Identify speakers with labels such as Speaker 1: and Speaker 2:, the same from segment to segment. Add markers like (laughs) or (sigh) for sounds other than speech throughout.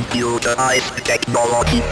Speaker 1: computerized technology.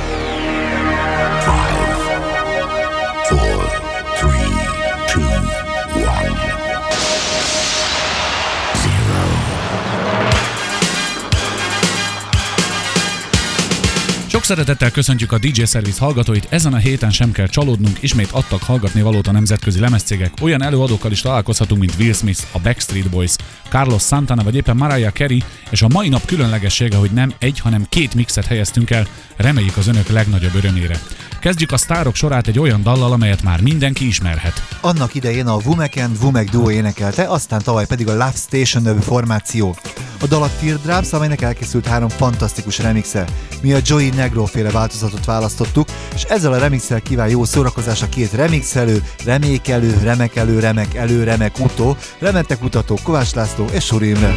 Speaker 2: Szeretettel köszöntjük a DJ Service hallgatóit, ezen a héten sem kell csalódnunk, ismét adtak hallgatni valót a nemzetközi lemezcégek. Olyan előadókkal is találkozhatunk, mint Will Smith, a Backstreet Boys, Carlos Santana vagy éppen Mariah Carey, és a mai nap különlegessége, hogy nem egy, hanem két mixet helyeztünk el, reméljük az önök legnagyobb örömére. Kezdjük a sztárok sorát egy olyan dallal, amelyet már mindenki ismerhet.
Speaker 3: Annak idején a Vumek and Vumek duo énekelte, aztán tavaly pedig a Love Station nevű formáció. A dal a Teardrops, amelynek elkészült három fantasztikus remixe. Mi a Joey Negro féle változatot választottuk, és ezzel a remixel kíván jó szórakozás a két remixelő, remékelő, remekelő, remek elő, remek utó, remettek utató Kovács László és Suri Imre.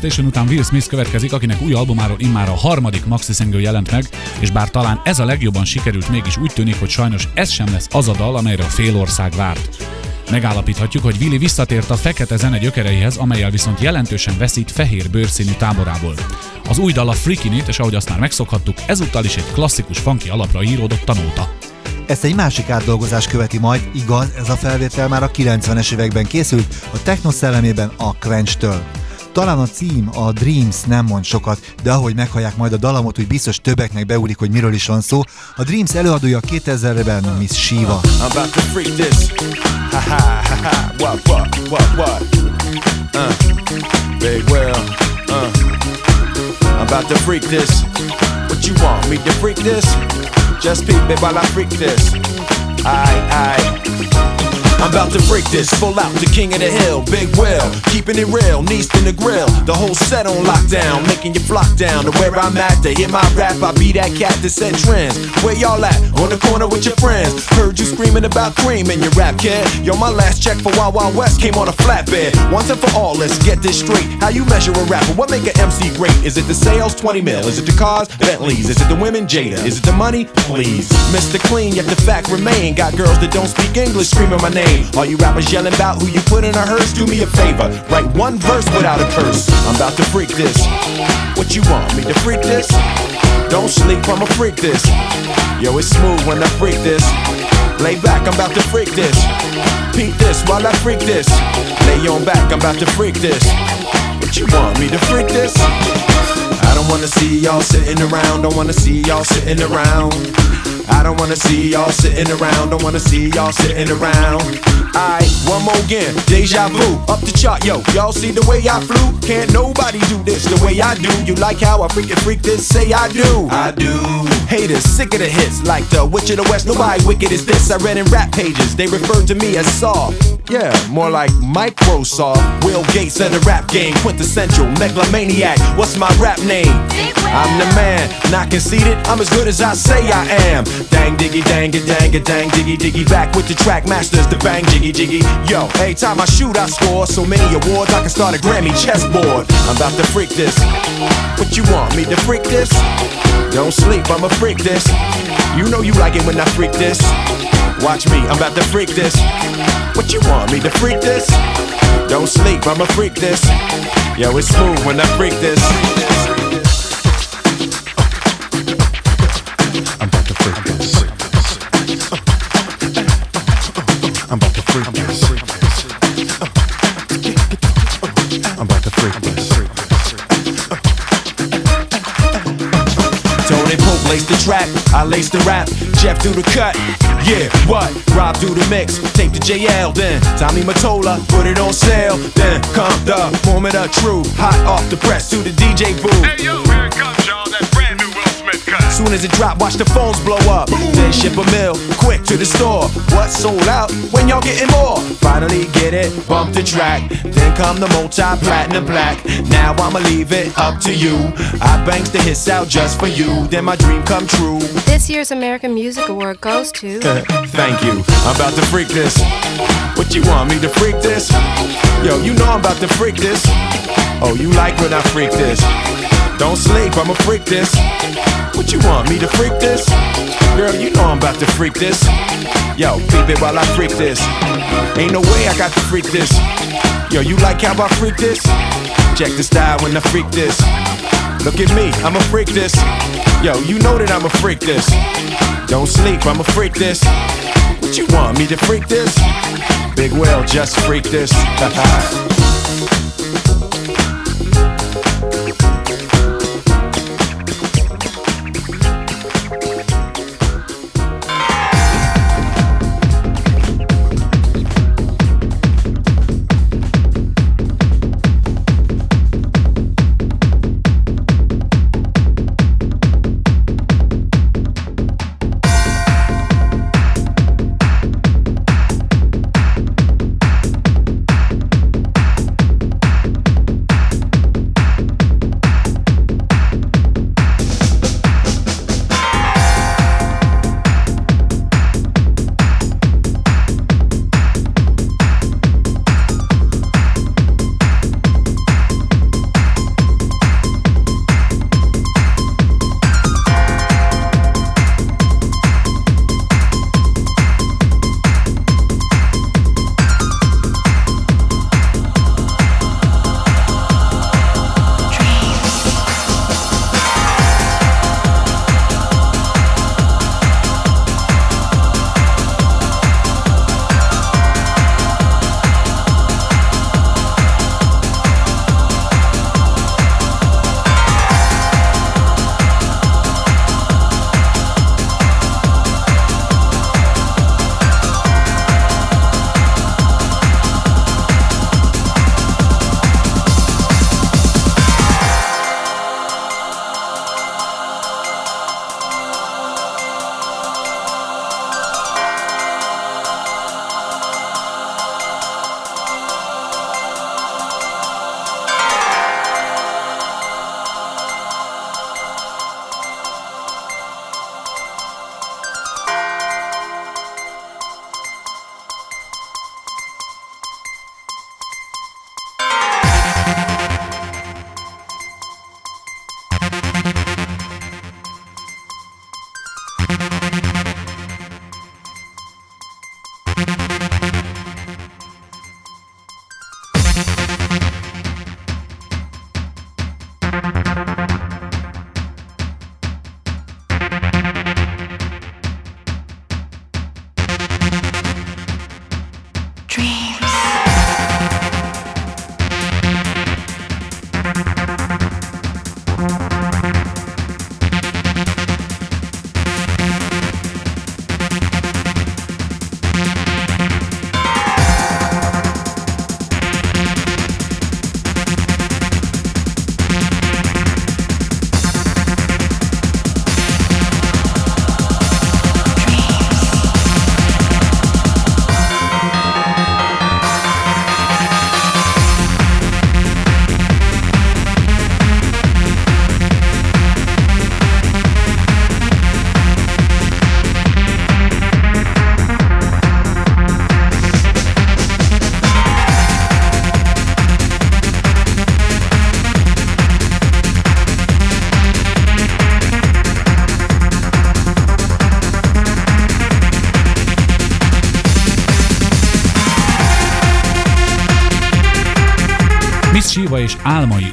Speaker 2: Station után Will Smith következik, akinek új albumáról immár a harmadik maxi single jelent meg, és bár talán ez a legjobban sikerült, mégis úgy tűnik, hogy sajnos ez sem lesz az a dal, amelyre a félország várt. Megállapíthatjuk, hogy Willy visszatért a fekete zene gyökereihez, amelyel viszont jelentősen veszít fehér bőrszínű táborából. Az új dal a Freakin' It, és ahogy azt már megszokhattuk, ezúttal is egy klasszikus funky alapra íródott a nóta.
Speaker 3: Ezt egy másik átdolgozás követi majd, igaz, ez a felvétel már a 90-es években készült, a techno szellemében a Quench-től. Talán a cím, a Dreams nem mond sokat, de ahogy meghallják majd a dalamot, úgy biztos többeknek beúlik, hogy miről is van szó. A Dreams előadója 2000-ben Miss Shiva.
Speaker 4: About to freak this. What you want me to freak this? Just peep it while I freak this. I I. I'm about to break this, full out the king of the hill, Big Will, keeping it real, Neast in the grill, the whole set on lockdown, making you flock down to where I'm at to hear my rap. I be that cat that set trends. Where y'all at? On the corner with your friends. Heard you screaming about cream in your rap kid. Yo, my last check for Wild Wild West came on a flatbed. Once and for all, let's get this straight. How you measure a rapper? What make an MC great? Is it the sales? 20 mil. Is it the cars? Bentleys. Is it the women? Jada. Is it the money? Please. Mr. Clean, yet the fact Got girls that don't speak English screaming my name. name. All you rappers yelling about who you put in a hearse, do me a favor. Write one verse without a curse. I'm about to freak this. What you want me to freak this? Don't sleep, I'ma freak this. Yo, it's smooth when I freak this. Lay back, I'm about to freak this. Peep this while I freak this. Lay on back, I'm about to freak this. What you want me to freak this? I don't wanna see y'all sitting around, don't wanna see y'all sitting around. I don't wanna see y'all sitting around, don't wanna see y'all sitting around. Alright, one more again, deja vu, up the chart, yo. Y'all see the way I flew? Can't nobody do this the way I do. You like how I freaking freak this? Say I do. I do. Haters sick of the hits, like the Witch of the West. Nobody wicked as this. I read in rap pages, they referred to me as soft. Yeah, more like Microsoft. Will Gates of the rap game, quintessential megalomaniac. What's my rap name? I'm the man, not conceited. I'm as good as I say I am. Dang diggy, dang it, dang it, dang diggy, diggy. Back with the track masters, the bang jiggy, jiggy. Yo, every time I shoot, I score so many awards I can start a Grammy chessboard. I'm about to freak this. What you want me to freak this? Don't sleep, I'ma freak this. You know you like it when I freak this. Watch me, I'm about to freak this. What you want me to freak this? Don't sleep, I'ma freak this. Yo, it's smooth when I freak this. I lace the the rap. Jeff do the cut, yeah, what? Rob do the mix, take the JL, then Tommy Matola, put it on sale. Then come the moment of truth, hot off the press to the DJ booth.
Speaker 5: Hey
Speaker 4: Soon as it drop, watch the phones blow up. Then ship a mill, quick to the store. What's sold out when y'all getting more? Finally get it, bump the track. Then come the multi-platinum black. Now I'ma leave it up to you. I banks the hits out just for you. Then my dream come true.
Speaker 6: This year's American Music Award goes to.
Speaker 4: Thank you. I'm about to freak this. What you want me to freak this? Yo, you know I'm about to freak this. Oh, you like when I freak this? Don't sleep, I'ma freak this. What you want me to freak this? Girl, you know I'm about to freak this. Yo, peep it while I freak this. Ain't no way I got to freak this. Yo, you like how I freak this? Check the style when I freak this. Look at me, I'ma freak this. Yo, you know that I'ma freak this. Don't sleep, I'ma freak this. What you want me to freak this? Big Will, just freak this. (laughs)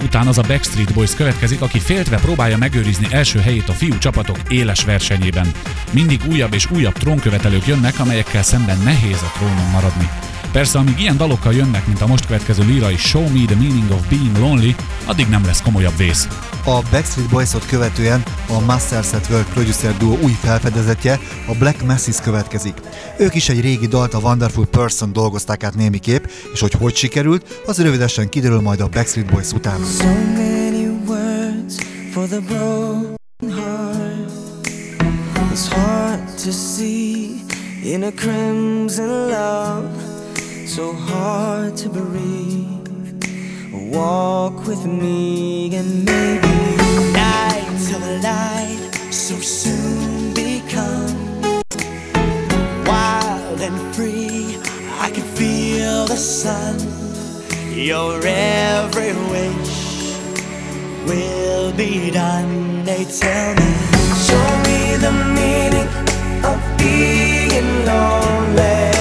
Speaker 2: után az a Backstreet Boys következik, aki féltve próbálja megőrizni első helyét a fiú csapatok éles versenyében. Mindig újabb és újabb trónkövetelők jönnek, amelyekkel szemben nehéz a trónon maradni. Persze, amíg ilyen dalokkal jönnek, mint a most következő lírai Show Me the Meaning of Being Lonely, addig nem lesz komolyabb vész.
Speaker 7: A Backstreet Boys-ot követően a Masters at Work producer duo új felfedezetje, a Black Masses következik. Ők is egy régi dalt a Wonderful Person dolgozták át némiképp, és hogy hogy sikerült, az rövidesen kiderül majd a Backstreet Boys után.
Speaker 8: So many words for the broken heart. It's hard to see in a crimson love. So hard to breathe. Walk with me and maybe so soon become wild and free. I can feel the sun. Your every wish will be done. They tell me, show me the meaning of being lonely.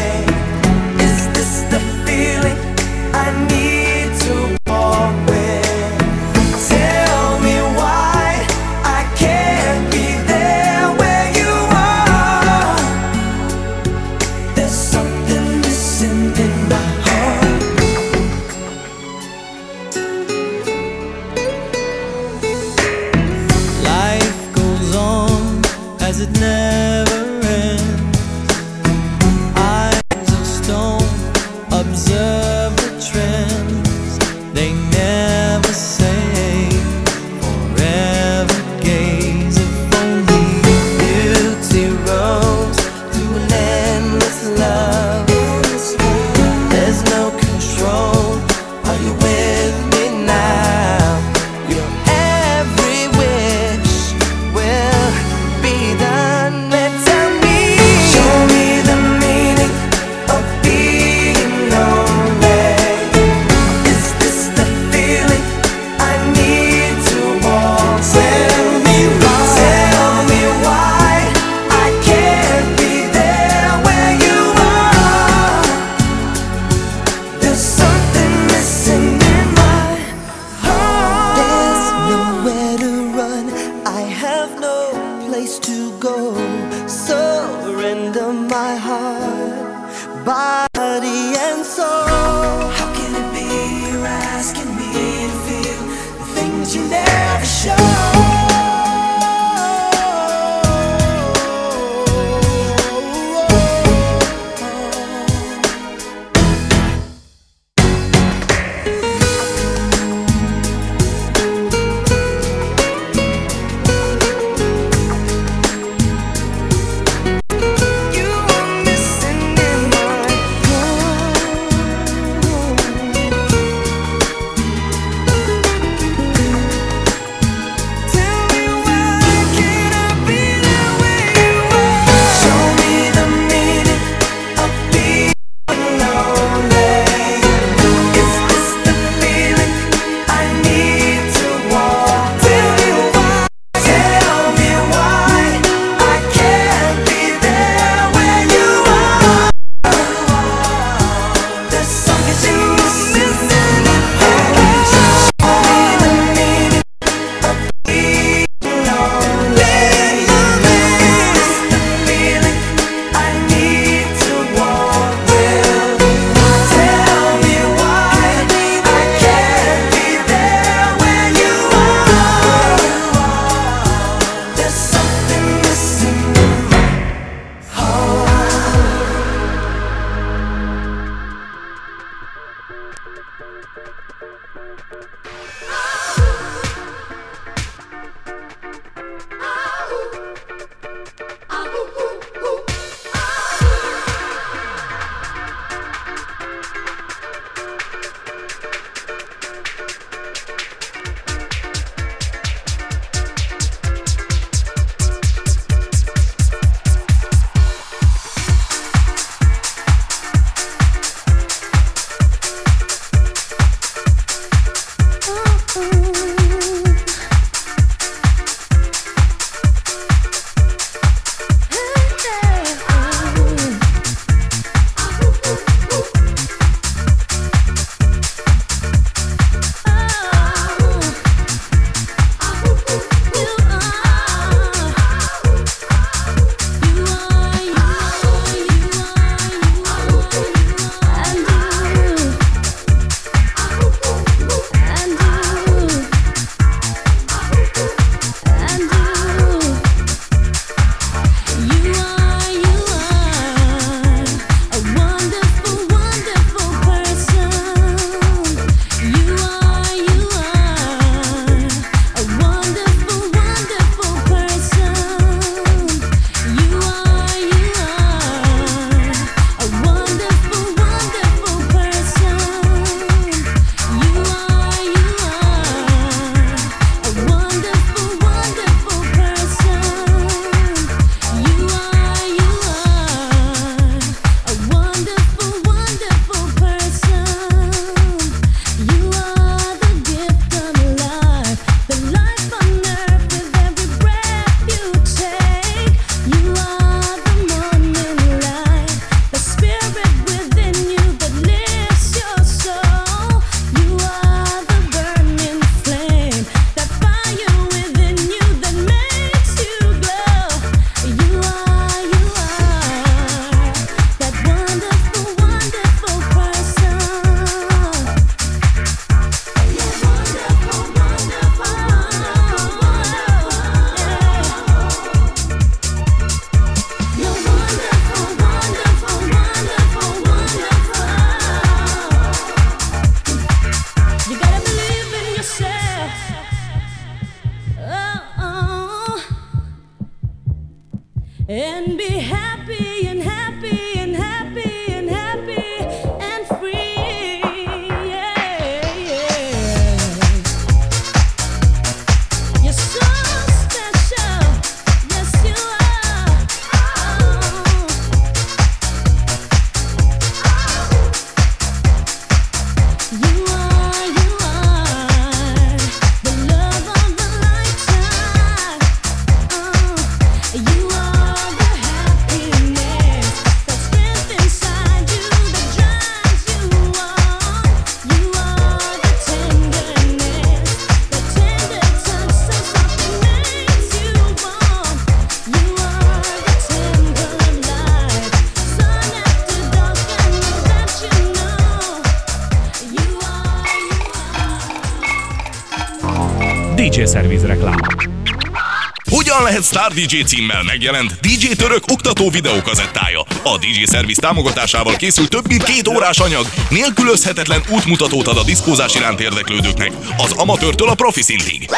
Speaker 9: Star DJ címmel megjelent DJ Török oktató videókazettája? A DJ Service támogatásával készült több mint két órás anyag, nélkülözhetetlen útmutatót ad a diszkózás iránt érdeklődőknek, az amatőrtől a profi szintig.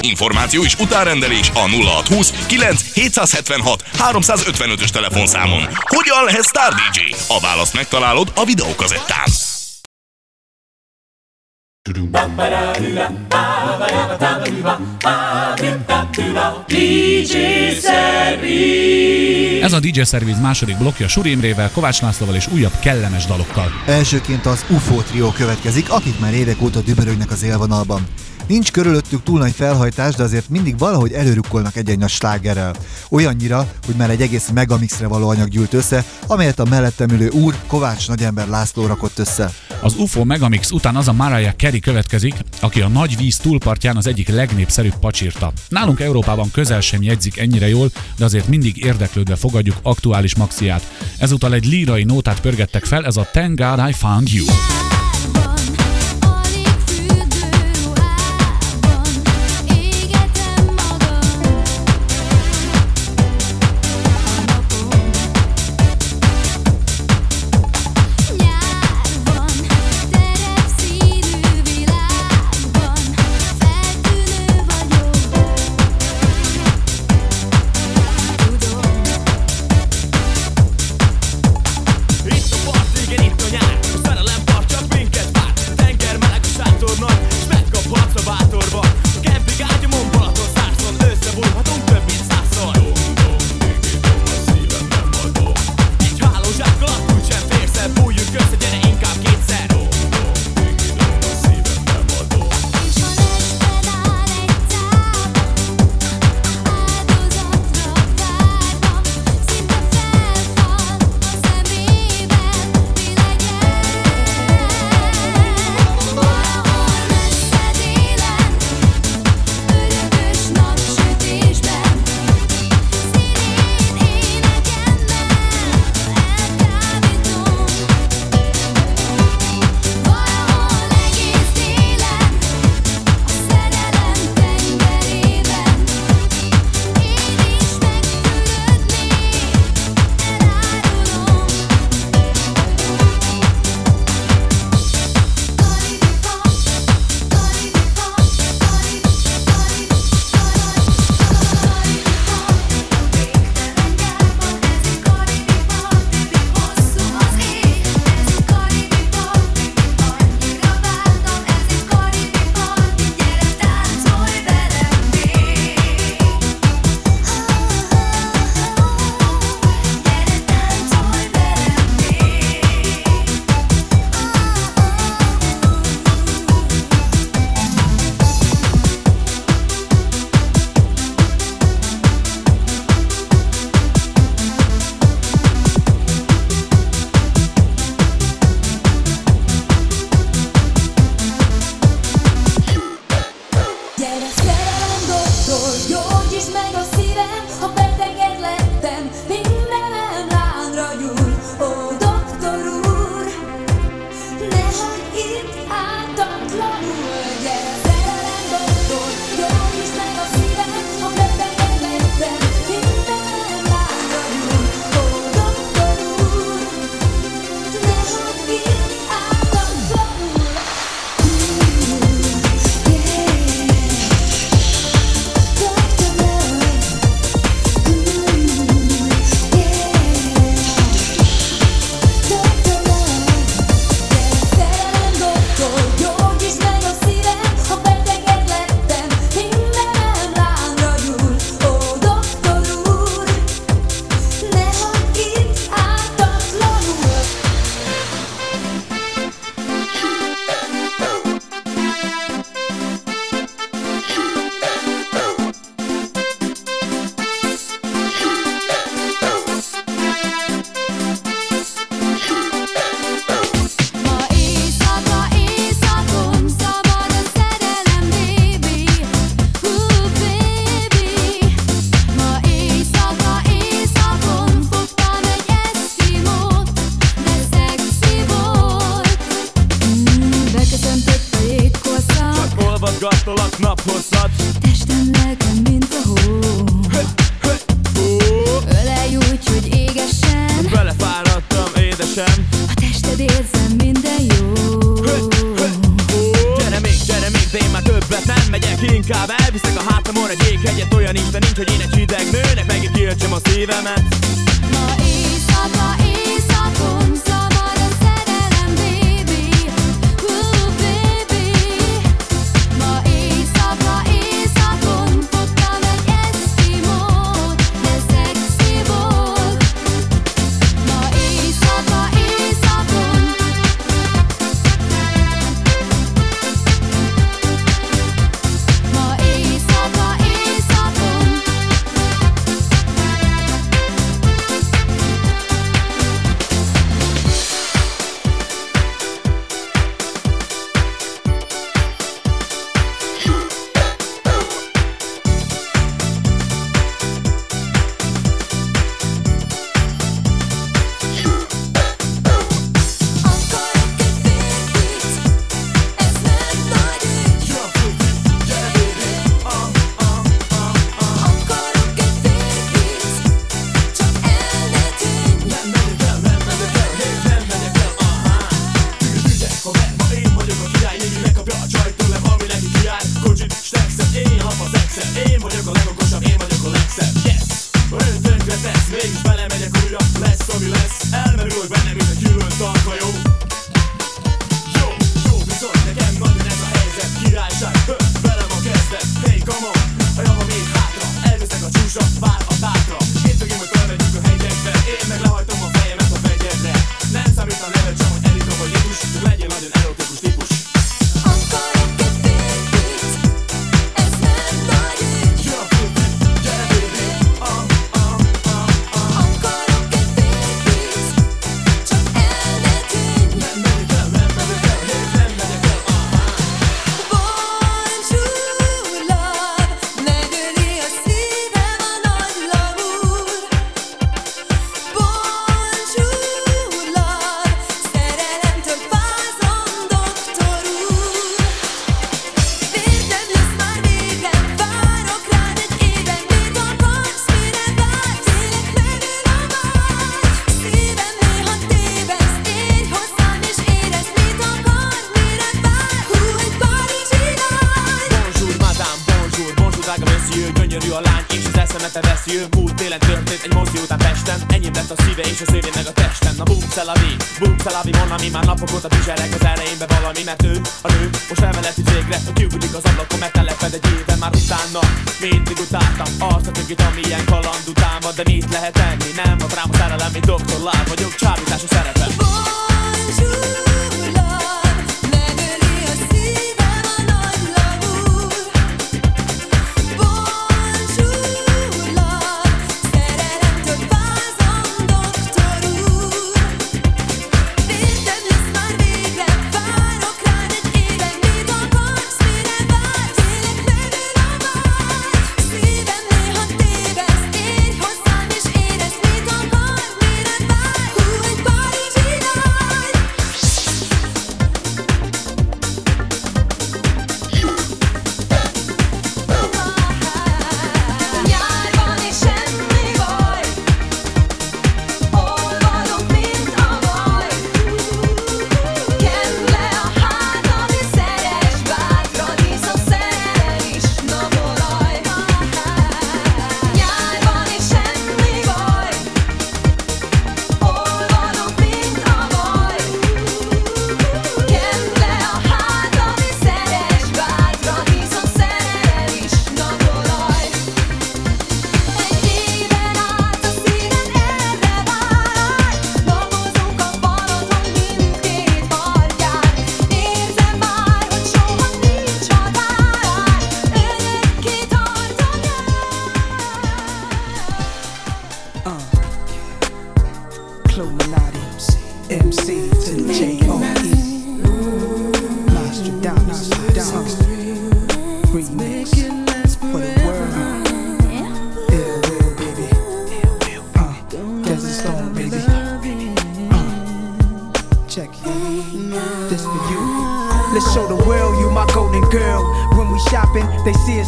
Speaker 9: Információ és utárendelés a 0620 9 776 355-ös telefonszámon. Hogyan lehet Star DJ? A választ megtalálod a videókazettán.
Speaker 2: Ez a DJ Service második blokja Suri Imrével, Kovács Lászlóval és újabb kellemes dalokkal.
Speaker 7: Elsőként az UFO trió következik, akik már évek óta dübörögnek az élvonalban. Nincs körülöttük túl nagy felhajtás, de azért mindig valahogy előrukkolnak egy-egy nagy slágerrel. Olyannyira, hogy már egy egész megamixre való anyag gyűlt össze, amelyet a mellettem ülő úr Kovács Nagyember László rakott össze.
Speaker 2: Az UFO Megamix után az a Mariah Carey következik, aki a nagy víz túlpartján az egyik legnépszerűbb pacsirta. Nálunk Európában közel sem jegyzik ennyire jól, de azért mindig érdeklődve fogadjuk aktuális maxiát. Ezúttal egy lírai nótát pörgettek fel, ez a Thank God I Found You.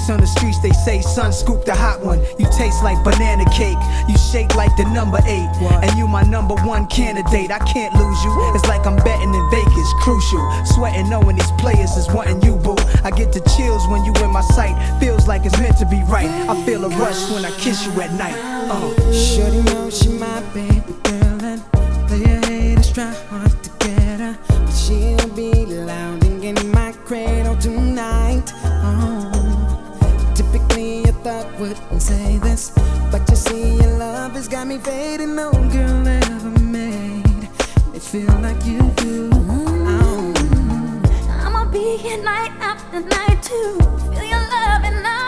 Speaker 10: Us on the streets. They say, "Son, scoop the hot one." You taste like banana cake. You shake like the number eight, and you my number one candidate. I can't lose you. It's like I'm betting in Vegas. Crucial, sweating knowing these players is wanting you, boo. I get the chills when you in my sight. Feels like it's meant to be right. I feel a rush when I kiss you at night. Uh.
Speaker 8: Shorty know she my baby girl and player haters try hard to get her, but she'll be lounging in my cradle tonight. Oh, a wouldn't say this, but you see your love has got me fading. No girl ever made me feel like you do. Oh.
Speaker 11: I'ma be here night after night too. Feel your love and arms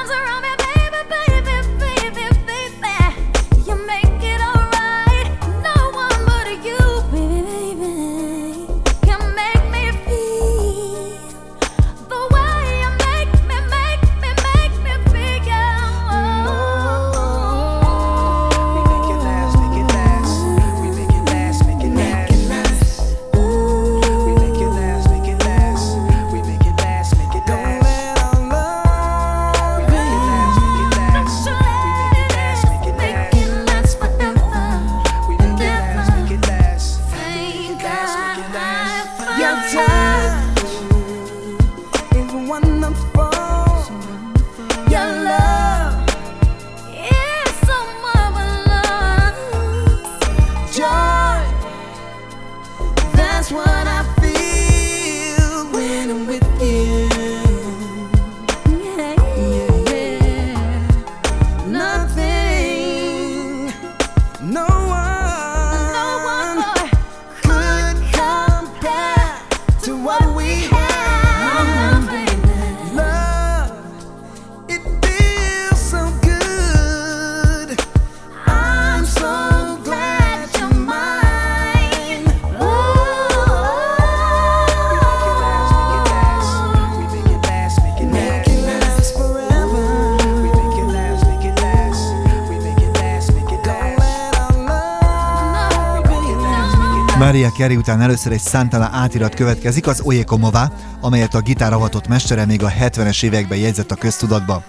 Speaker 7: Carey után először egy Santana átirat következik, az Va, amelyet a gitáravatott mestere még a 70-es években jegyzett a köztudatba.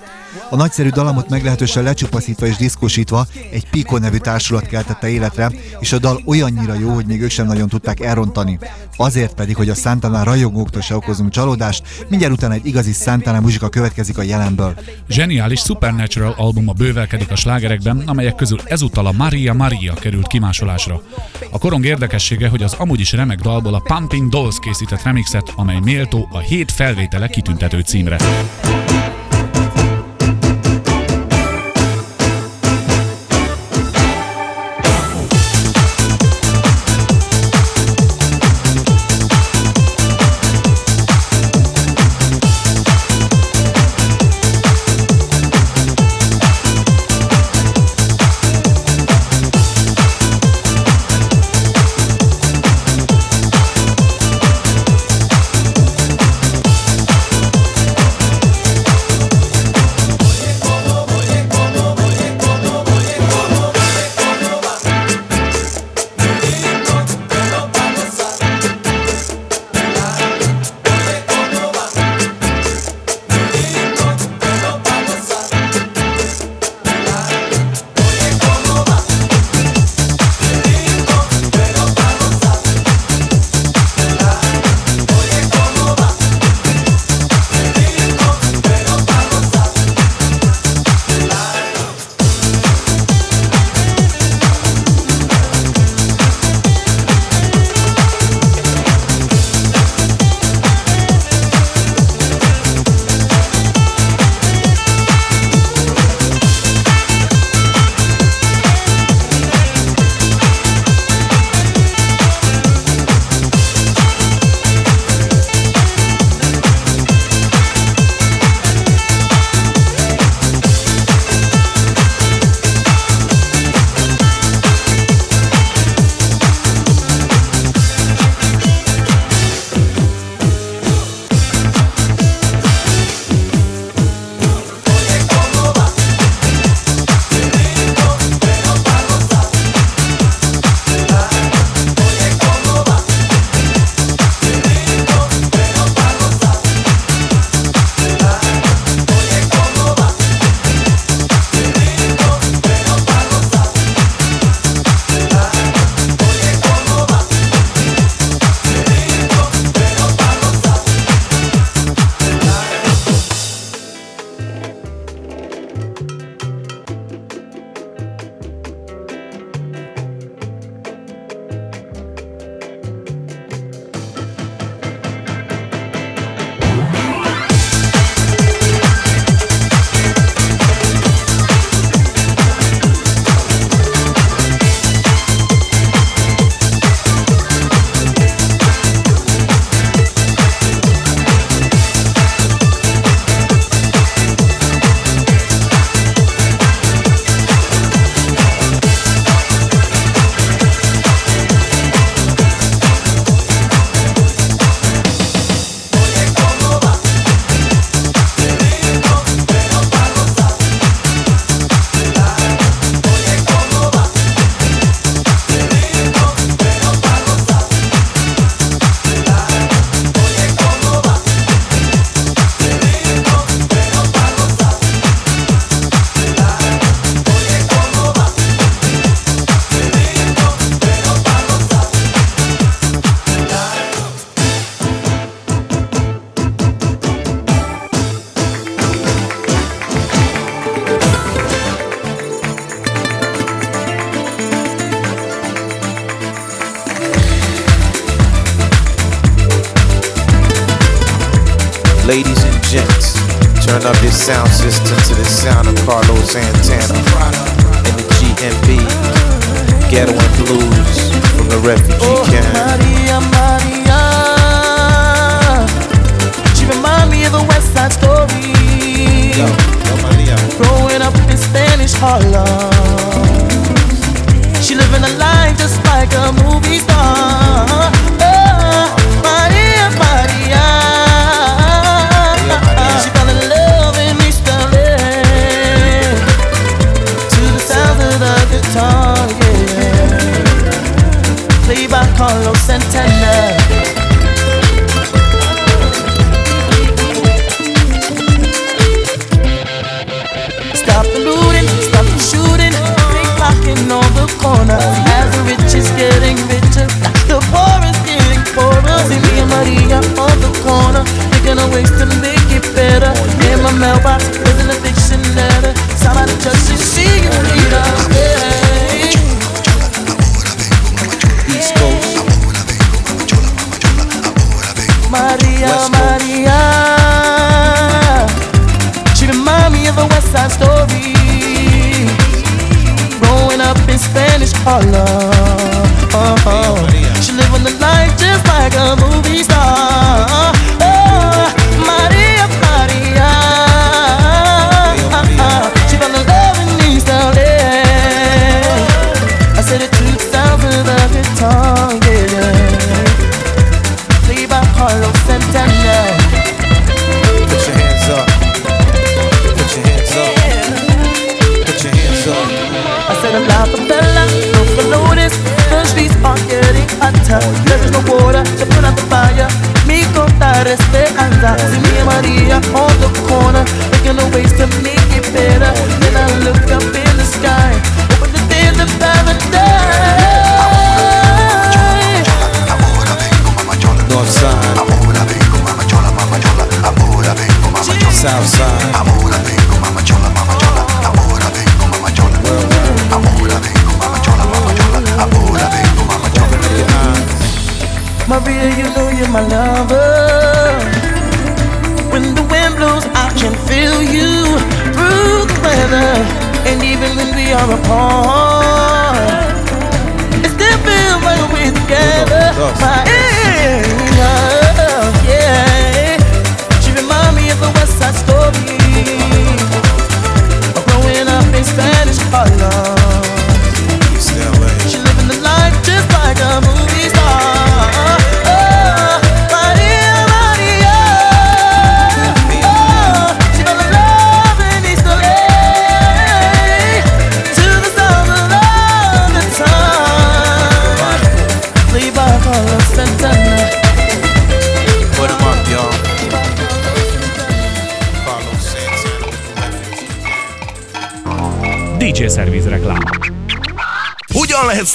Speaker 7: A nagyszerű dalamot meglehetősen lecsupaszítva és diszkosítva egy Pico nevű társulat keltette életre, és a dal olyannyira jó, hogy még ők sem nagyon tudták elrontani. Azért pedig, hogy a Santana rajongóktól se okozunk csalódást, mindjárt utána egy igazi Santana muzsika következik a jelenből.
Speaker 2: Zseniális Supernatural albuma bővelkedik a slágerekben, amelyek közül ezúttal a Maria Maria került kimásolásra. A korong érdekessége, hogy az amúgy is remek dalból a Pumping Dolls készített remixet, amely méltó a hét felvétele kitüntető címre.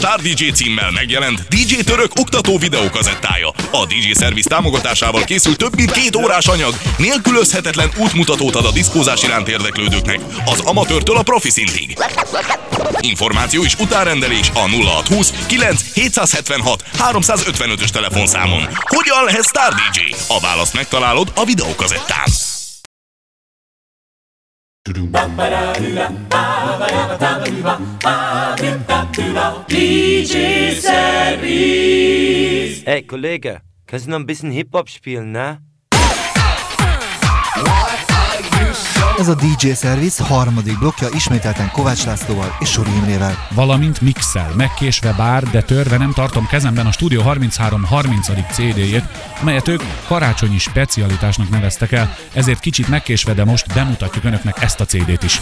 Speaker 8: Star
Speaker 2: DJ
Speaker 9: címmel megjelent DJ Török oktató videókazettája. A DJ Service támogatásával készült több mint két órás anyag, nélkülözhetetlen útmutatót ad a diszkózás iránt érdeklődőknek, az amatőrtől a profi szintig. Információ és utárendelés a 0620 9 776 355-ös telefonszámon. Hogyan lehet Star DJ? A választ megtalálod a videókazettán.
Speaker 12: DJ Service!
Speaker 13: Ey, Kollege, kannst du noch ein bisschen Hip-Hop spielen, ne?
Speaker 7: Ez a DJ Service harmadik blokja ismételten Kovács Lászlóval és Suri Imrével.
Speaker 2: Valamint mixel, megkésve bár, de törve nem tartom kezemben a Studio 33 30. CD-jét, melyet ők karácsonyi specialitásnak neveztek el, ezért kicsit megkésve, de most bemutatjuk önöknek ezt a CD-t is.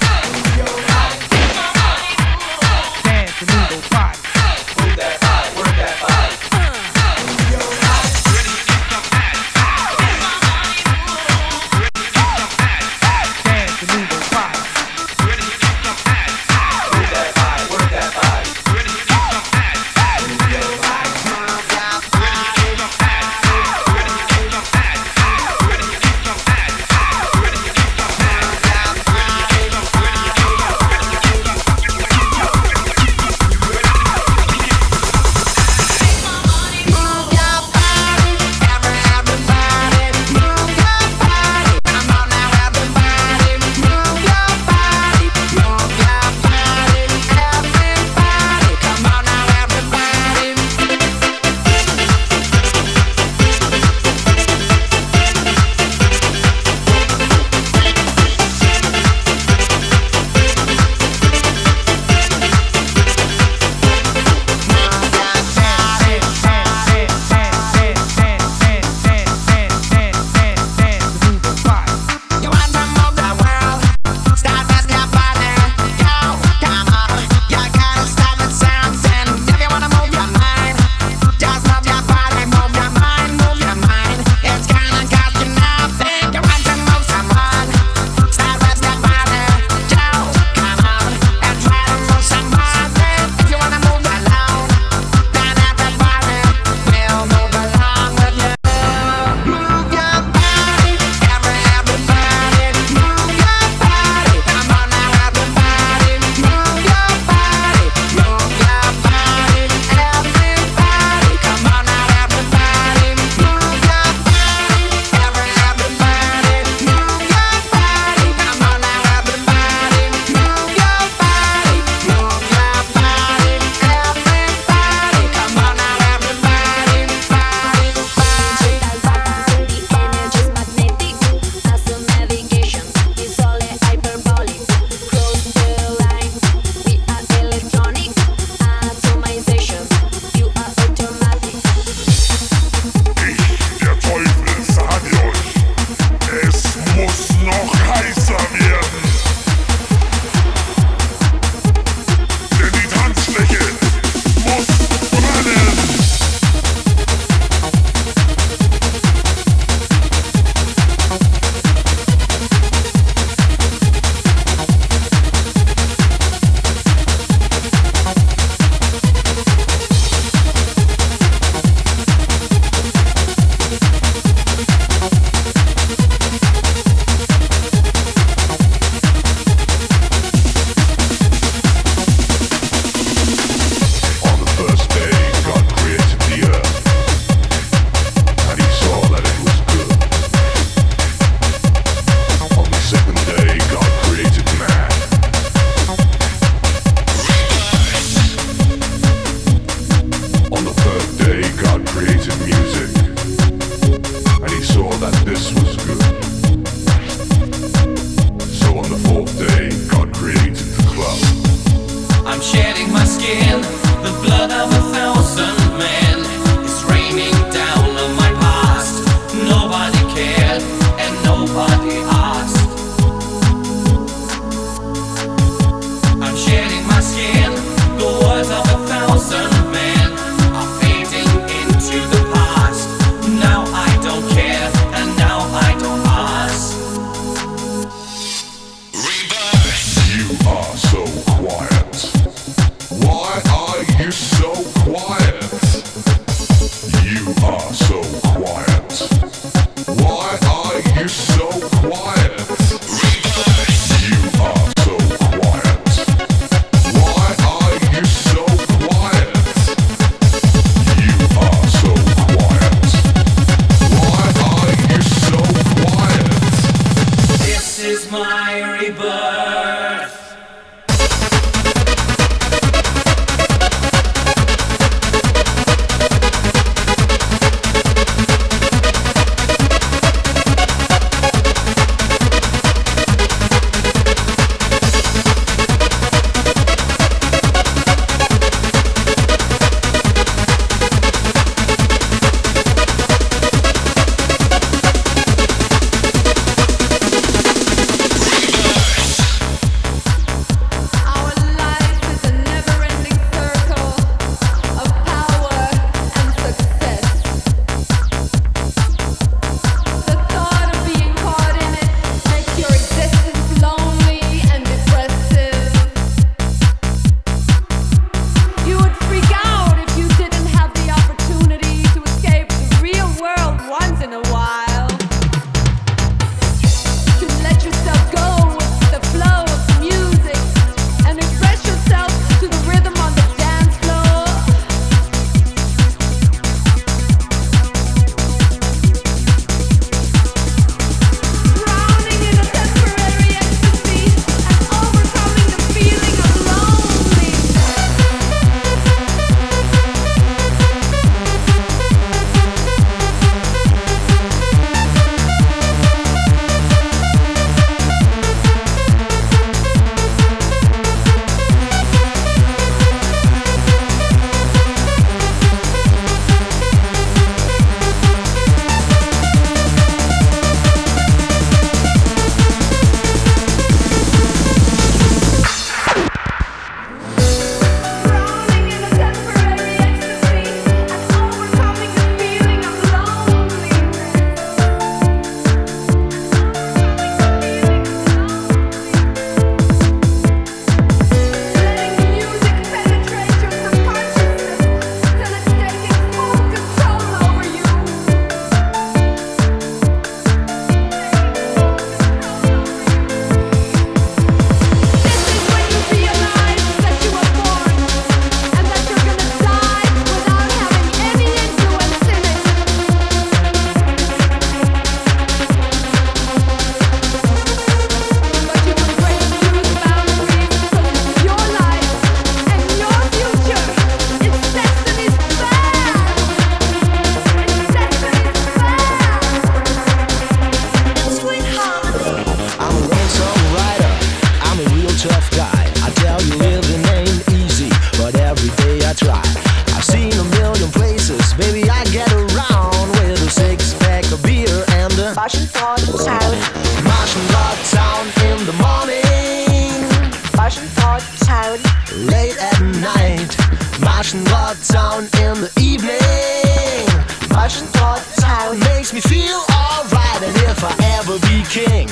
Speaker 14: sound makes me feel alright. And if I ever be king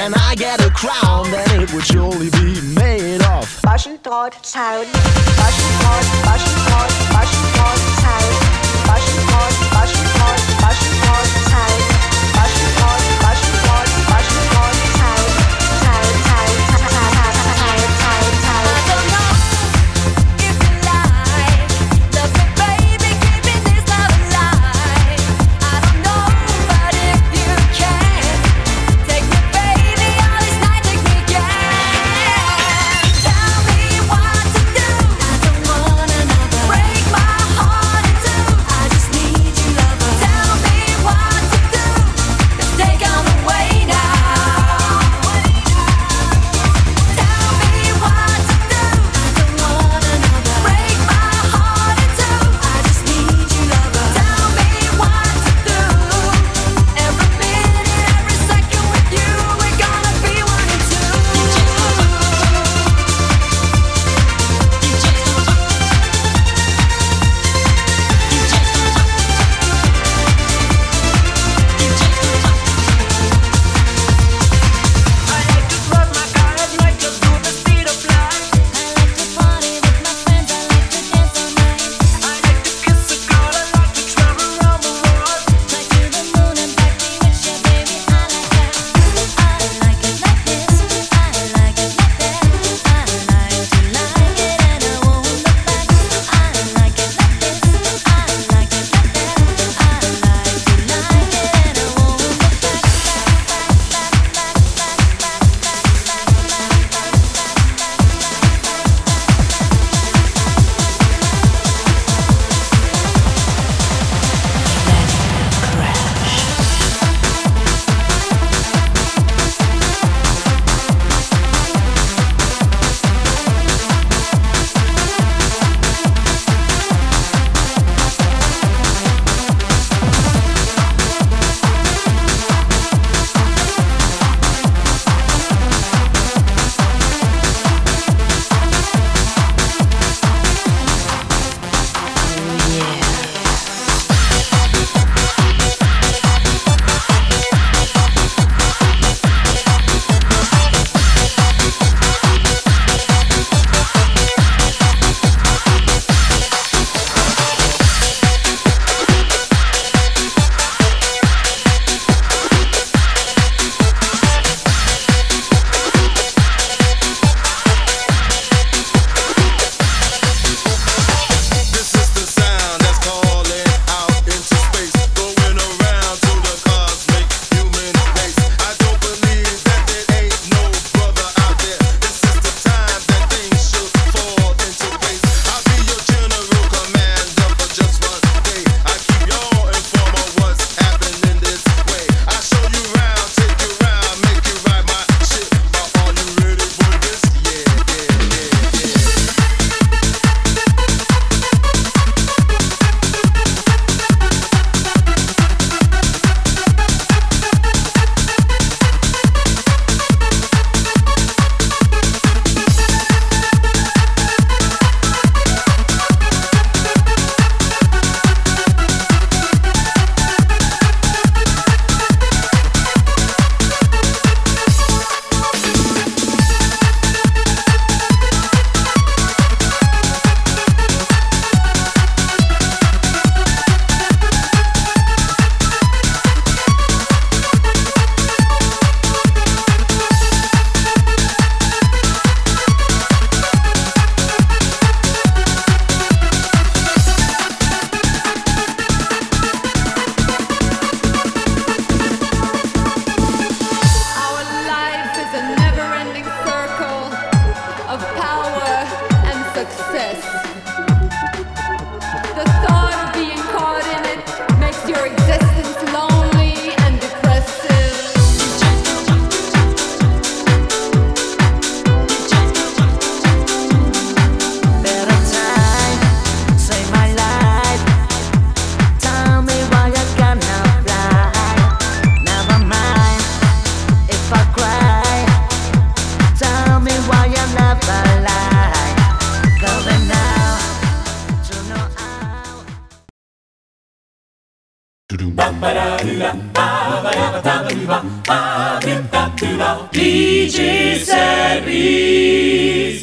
Speaker 14: and I get a crown, then it would surely be made of
Speaker 15: Fashion Thought Sound. Fashion Thought, Fashion Thought, Fashion Thought Sound. Fashion Thought.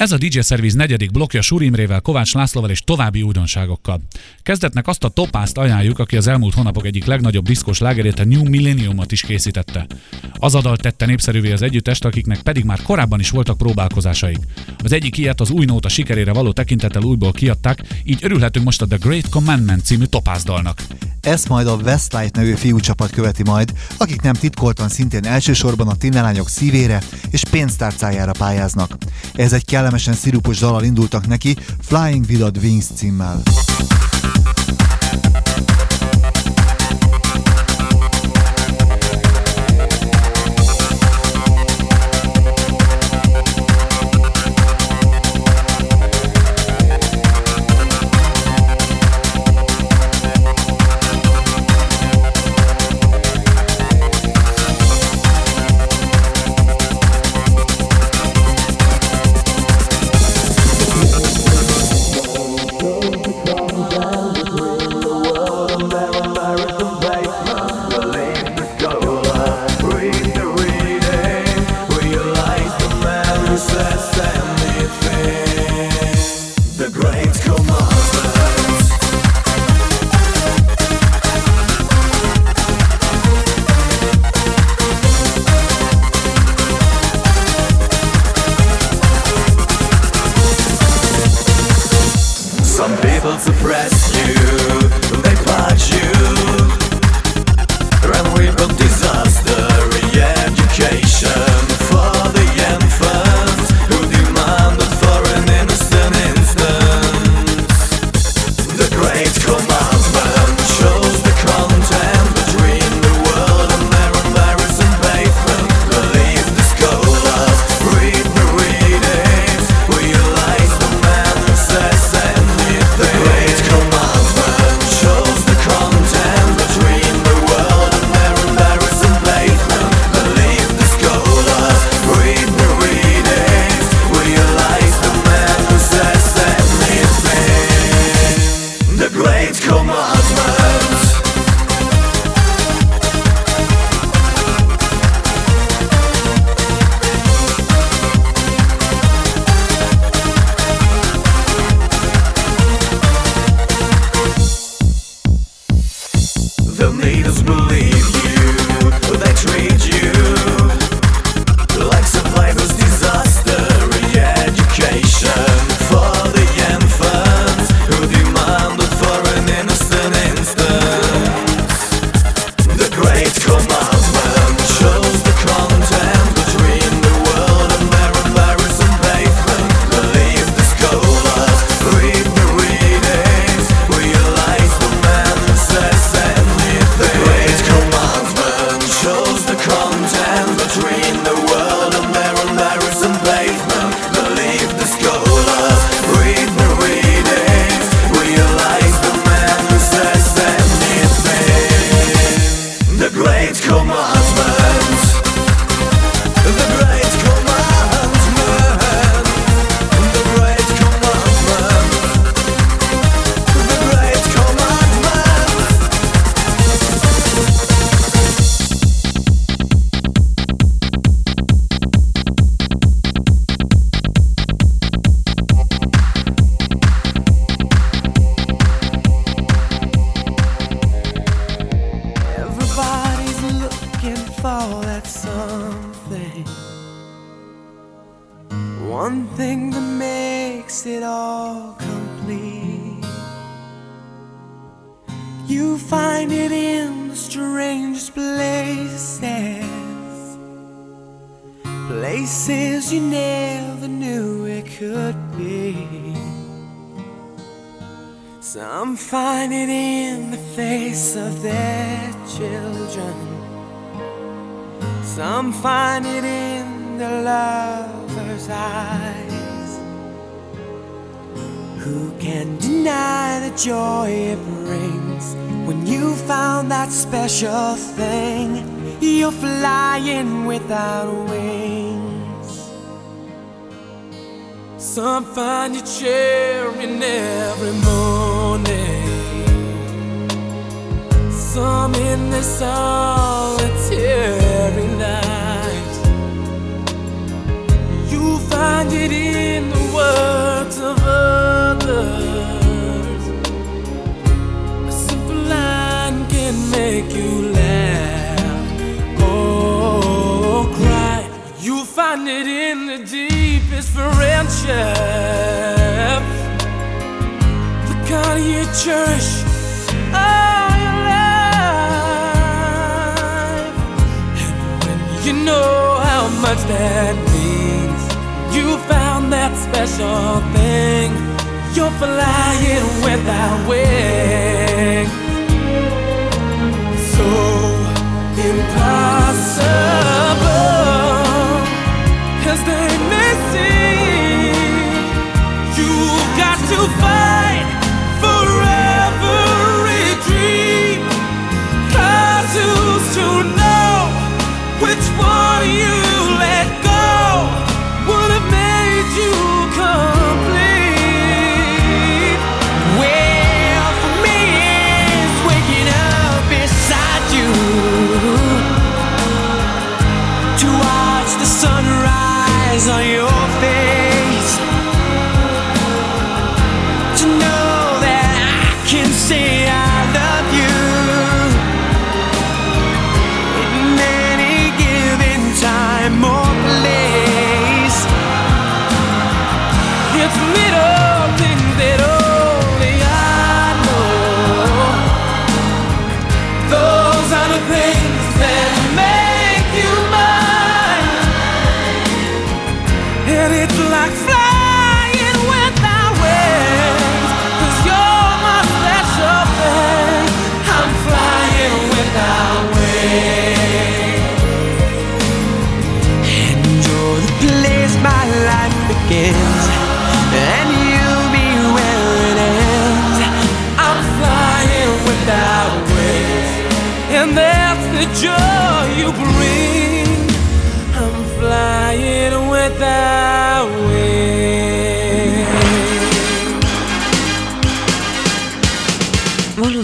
Speaker 2: Ez a DJ Service negyedik blokja Súr Imrével, Kovács Lászlóval és további újdonságokkal. Kezdetnek azt a topázt ajánljuk, aki az elmúlt hónapok egyik legnagyobb diszkos lágerét, a New Millenniumot is készítette. Az a dal tette népszerűvé az együttest, akiknek pedig már korábban is voltak próbálkozásaik. Az egyik ilyet az új nóta sikerére való tekintettel újból kiadták, így örülhetünk most a The Great Commandment című topázdalnak.
Speaker 4: Ezt majd a Westlight nevű fiúcsapat követi majd, akik nem titkoltan szintén elsősorban a tinnelányok szívére és pénztárcájára pályáznak. Ez egy kellemesen szirupos dalal indultak neki, Flying Without Wings címmel.
Speaker 8: One thing that makes it all complete. You find it in the strangest places. Places you never knew it could be. Some find it in the face of their children. Some find it in the lover's eyes. Who can deny the joy it brings when you found that special thing? You're flying without wings. Some find you cheering every morning.
Speaker 16: lonesome in this solitary find it in the words of others. A simple line can make you laugh or cry. You'll find it in the deepest friendship. The kind you cherish all your life. And when you know how much that you found that special thing. You're flying without wings. So impossible as they may seem. You've got to fight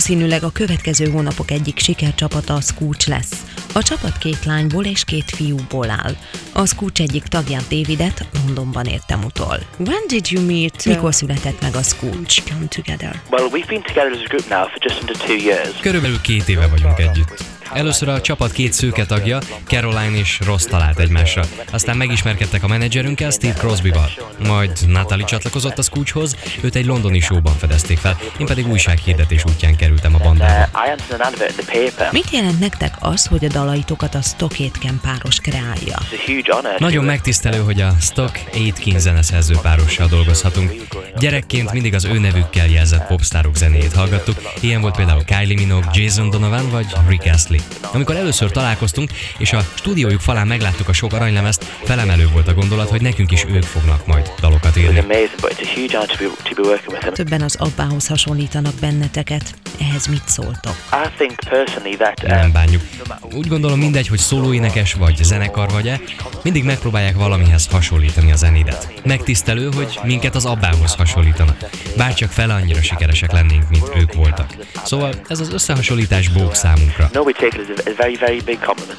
Speaker 17: Valószínűleg a következő hónapok egyik sikercsapata a Scooch lesz. A csapat két lányból és két fiúból áll. A Scooch egyik tagját Davidet Londonban értem utol. When did you meet? Mikor született meg a Scooch? Come together.
Speaker 18: Well, we've been together as a group now for just under two years.
Speaker 19: Körülbelül két éve vagyunk együtt. Először a csapat két szőke tagja, Caroline és Ross talált egymásra. Aztán megismerkedtek a menedzserünkkel, Steve Crosbyval. Majd Natalie csatlakozott a Scoochhoz, őt egy londoni showban fedezték fel, én pedig újsághirdetés útján kerültem a bandába.
Speaker 18: Paper.
Speaker 17: Mit jelent nektek az, hogy a dalaitokat a Stock Aitken páros kreálja?
Speaker 19: Nagyon megtisztelő, hogy a Stock Aitken zeneszerző párossal dolgozhatunk. Gyerekként mindig az ő nevükkel jelzett popstárok zenéjét hallgattuk, ilyen volt például Kylie Minogue, Jason Donovan vagy Rick Astley. Amikor először találkoztunk, és a stúdiójuk falán megláttuk a sok aranylemezt, felemelő volt a gondolat, hogy nekünk is ők fognak majd dalokat írni.
Speaker 18: amazing, but it's a huge honor to be, to be working with him.
Speaker 17: Többen az abbához hasonlítanak benneteket. Ehhez mit szóltok?
Speaker 18: Uh,
Speaker 19: Nem bánjuk. Úgy gondolom mindegy, hogy szólóénekes vagy zenekar vagy-e, mindig megpróbálják valamihez hasonlítani a zenédet. Megtisztelő, hogy minket az abbához hasonlítanak. Bárcsak fele annyira sikeresek lennénk, mint ők voltak. Szóval ez az összehasonlítás bók számunkra.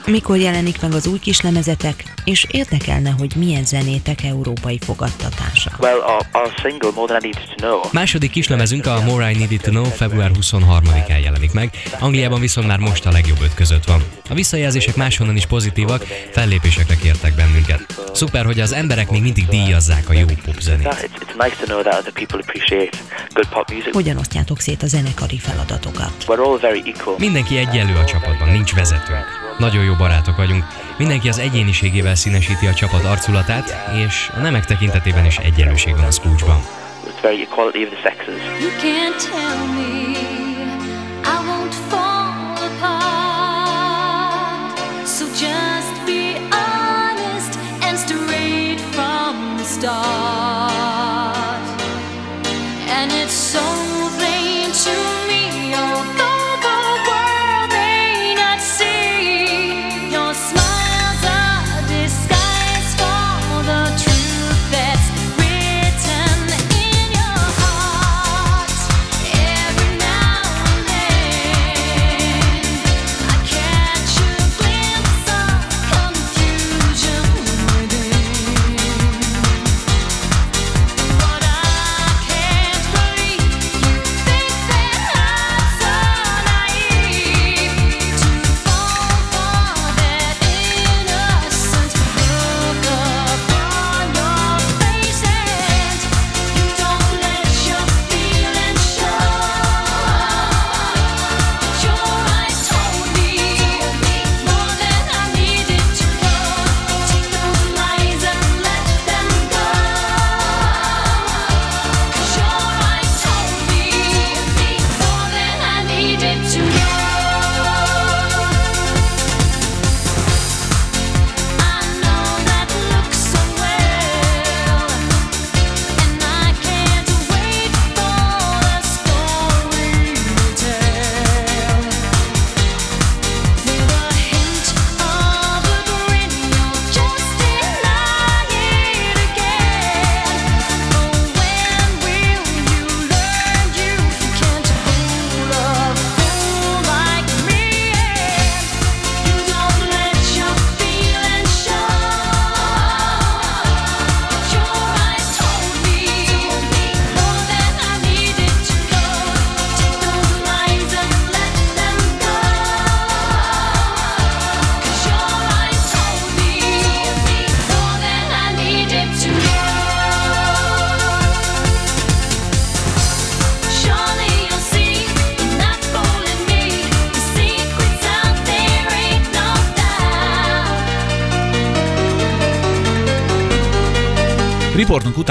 Speaker 17: Mikor jelenik meg az új kislemezetek, és érdekelne, hogy milyen zenétek európai fogadtatása?
Speaker 18: Well, our, our single, More Than I Needed To Know,
Speaker 19: Második kislemezünk a More I Needed To Know február 23-án jelenik meg, Angliában viszont már most a legjobb öt között van. A visszajelzések máshonnan is pozitívak, fellépésekre kértek bennünket. Szuper, hogy az emberek még mindig díjazzák a jó popzenét.
Speaker 18: pop music.
Speaker 17: Hogyan osztjátok szét a zenekari feladatokat?
Speaker 19: Mindenki egyenlő a csapatban, nincs vezetőnk. Nagyon jó barátok vagyunk. Mindenki az egyéniségével színesíti a csapat arculatát, és a nemek tekintetében is egyenlőség van a Scrooge-ban.
Speaker 18: It's very equality of the sexes.
Speaker 11: You can't tell me I won't fall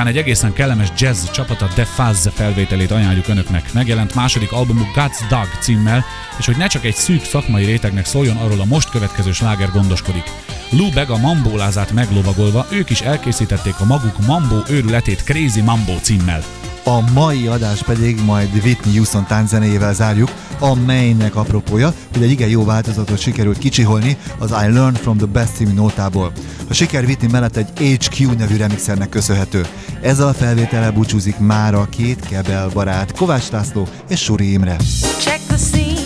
Speaker 2: után egy egészen kellemes jazz csapata The Fuzz felvételét ajánljuk önöknek. Megjelent második albumuk Guts Dog címmel, és hogy ne csak egy szűk szakmai rétegnek szóljon, arról a most következő sláger gondoskodik. Lubeg a mambólázát meglovagolva, ők is elkészítették a maguk mambó őrületét Crazy Mambo címmel.
Speaker 7: A mai adás pedig majd Whitney Houston tánzenéjével zárjuk, amelynek apropója, hogy egy igen jó változatot sikerült kicsiholni az I Learned from the Best című nótából. A siker Whitney mellett egy HQ nevű remixernek köszönhető. Ezzel a felvétele búcsúzik már a két kebel barát Kovács László és Suri Imre.
Speaker 20: Check the scene.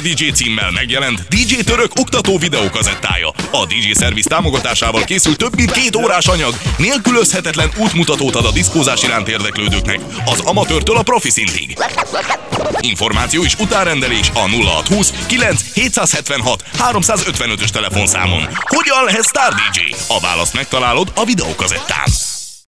Speaker 9: Star DJ címmel megjelent DJ Török oktató videókazettája. A DJ Service támogatásával készült több mint két órás anyag, nélkülözhetetlen útmutatót ad a diszkózás iránt érdeklődőknek, az amatőrtől a profi szintig. Információ és utárendelés a 0620 9 776 355-ös telefonszámon. Hogyan lehet Star DJ? A választ megtalálod a videókazettán.